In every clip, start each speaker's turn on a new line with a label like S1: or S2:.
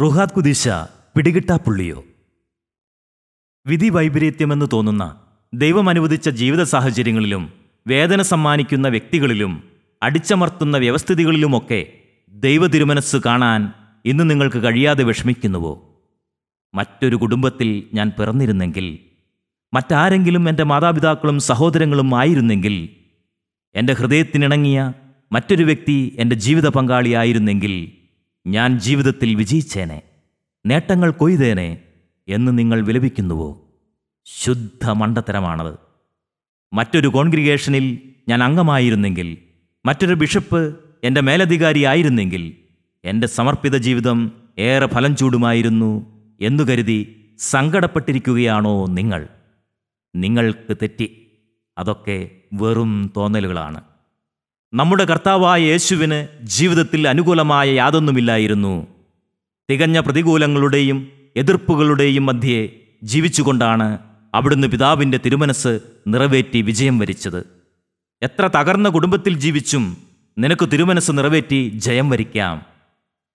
S1: റുഹാദ് കുദീശ പിടികിട്ടാപ്പുള്ളിയോ? വിധി വൈപരീത്യമെന്ന് തോന്നുന്ന ദൈവം അനുവദിച്ച ജീവിത സാഹചര്യങ്ങളിലും വേദന സമ്മാനിക്കുന്ന വ്യക്തികളിലും അടിച്ചമർത്തുന്ന വ്യവസ്ഥിതികളിലുമൊക്കെ ദൈവ തിരുമനസ് കാണാൻ ഇന്ന് നിങ്ങൾക്ക് കഴിയാതെ വിഷമിക്കുന്നുവോ? മറ്റൊരു കുടുംബത്തിൽ ഞാൻ പിറന്നിരുന്നെങ്കിൽ മറ്റാരെങ്കിലും എന്റെ മാതാപിതാക്കളും സഹോദരങ്ങളും ആയിരുന്നെങ്കിൽ എന്റെ ഹൃദയത്തിനിണങ്ങിയ മറ്റൊരു വ്യക്തി എന്റെ ജീവിത പങ്കാളിയായിരുന്നെങ്കിൽ ഞാൻ ജീവിതത്തിൽ വിജയിച്ചേനെ നേട്ടങ്ങൾ കൊയ്തേനെ എന്ന് നിങ്ങൾ വിലപിക്കുന്നുവോ? ശുദ്ധ മണ്ടത്തരമാണത്. മറ്റൊരു കോൺഗ്രിഗേഷനിൽ ഞാൻ അംഗമായിരുന്നെങ്കിൽ മറ്റൊരു ബിഷപ്പ് എന്റെ മേലധികാരിയായിരുന്നെങ്കിൽ എന്റെ സമർപ്പിത ജീവിതം ഏറെ ഫലം ചൂടുമായിരുന്നു എന്നു കരുതി സങ്കടപ്പെട്ടിരിക്കുകയാണോ നിങ്ങൾ? നിങ്ങൾക്ക് തെറ്റി. അതൊക്കെ വെറും തോന്നലുകളാണ്. നമ്മുടെ കർത്താവായ യേശുവിന് ജീവിതത്തിൽ അനുകൂലമായ യാതൊന്നുമില്ലായിരുന്നു. തികഞ്ഞ പ്രതികൂലങ്ങളുടെയും എതിർപ്പുകളുടെയും മധ്യേ ജീവിച്ചുകൊണ്ടാണ് അവിടുന്ന് പിതാവിന്റെ തിരുമനസ് നിറവേറ്റി വിജയം വരിച്ചത്. എത്ര തകർന്ന കുടുംബത്തിൽ ജീവിച്ചും നിനക്ക് തിരുമനസ് നിറവേറ്റി ജയം വരിക്കാം.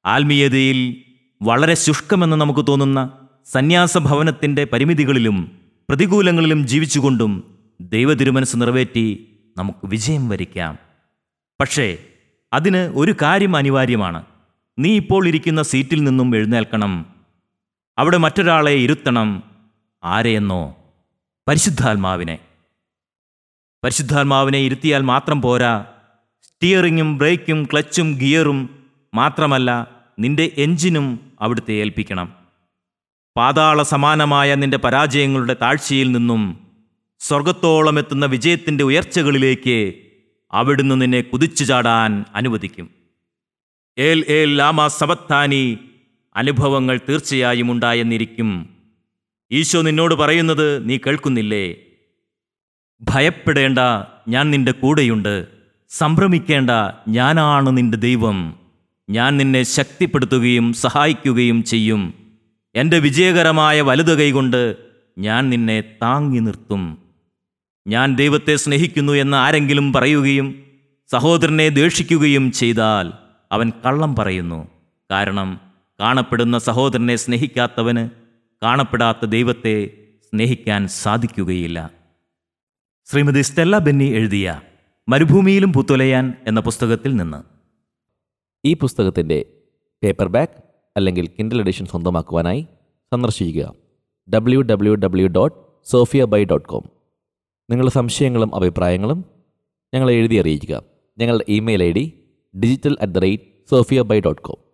S1: ആത്മീയതയിൽ വളരെ ശുഷ്കമെന്ന് നമുക്ക് തോന്നുന്ന സന്യാസഭവനത്തിന്റെ പരിമിതികളിലും പ്രതികൂലങ്ങളിലും ജീവിച്ചുകൊണ്ടും ദൈവ തിരുമനസ് നിറവേറ്റി നമുക്ക് വിജയം വരിക്കാം. പക്ഷേ അതിന് ഒരു കാര്യം അനിവാര്യമാണ്. നീ ഇപ്പോൾ ഇരിക്കുന്ന സീറ്റിൽ നിന്നും എഴുന്നേൽക്കണം. അവിടെ മറ്റൊരാളെ ഇരുത്തണം. ആരെയെന്നോ? പരിശുദ്ധാത്മാവിനെ. പരിശുദ്ധാത്മാവിനെ ഇരുത്തിയാൽ മാത്രം പോരാ. സ്റ്റിയറിങ്ങും ബ്രേക്കും ക്ലച്ചും ഗിയറും മാത്രമല്ല നിന്റെ എഞ്ചിനും അവിടുത്തെ ഏൽപ്പിക്കണം. പാതാള സമാനമായ നിന്റെ പരാജയങ്ങളുടെ താഴ്ചയിൽ നിന്നും സ്വർഗത്തോളം എത്തുന്ന വിജയത്തിന്റെ ഉയർച്ചകളിലേക്ക് അവിടുന്ന് നിന്നെ കുതിച്ചു ചാടാൻ അനുവദിക്കും. ഏൽ ഏൽ ലാമ സബത്താനി അനുഭവങ്ങൾ തീർച്ചയായും ഉണ്ടായെന്നിരിക്കും. ഈശോ നിന്നോട് പറയുന്നത് നീ കേൾക്കുന്നില്ലേ? ഭയപ്പെടേണ്ട ഞാൻ നിന്റെ കൂടെയുണ്ട്. സംഭ്രമിക്കേണ്ട ഞാനാണ് നിന്റെ ദൈവം. ഞാൻ നിന്നെ ശക്തിപ്പെടുത്തുകയും സഹായിക്കുകയും ചെയ്യും. എന്റെ വിജയകരമായ വലുത് കൈകൊണ്ട് ഞാൻ നിന്നെ താങ്ങി നിർത്തും. ഞാൻ ദൈവത്തെ സ്നേഹിക്കുന്നു എന്ന് ആരെങ്കിലും പറയുകയും സഹോദരനെ ദ്വേഷിക്കുകയും ചെയ്താൽ അവൻ കള്ളം പറയുന്നു. കാരണം കാണപ്പെടുന്ന സഹോദരനെ സ്നേഹിക്കാത്തവന് കാണപ്പെടാത്ത ദൈവത്തെ സ്നേഹിക്കാൻ സാധിക്കുകയില്ല. ശ്രീമതി സ്റ്റെല്ല ബെന്നി എഴുതിയ മരുഭൂമിയിലും പുത്തൊലയാൻ എന്ന പുസ്തകത്തിൽ നിന്ന്.
S2: ഈ പുസ്തകത്തിന്റെ പേപ്പർ ബാക്ക് അല്ലെങ്കിൽ കിൻഡൽ എഡിഷൻ സ്വന്തമാക്കുവാനായി സന്ദർശിക്കുക. W W W dot Sophia by dot com നിങ്ങളുടെ സംശയങ്ങളും അഭിപ്രായങ്ങളും ഞങ്ങളെ എഴുതി അറിയിക്കുക. ഞങ്ങളുടെ email I D digital at the rate Sophia by dot com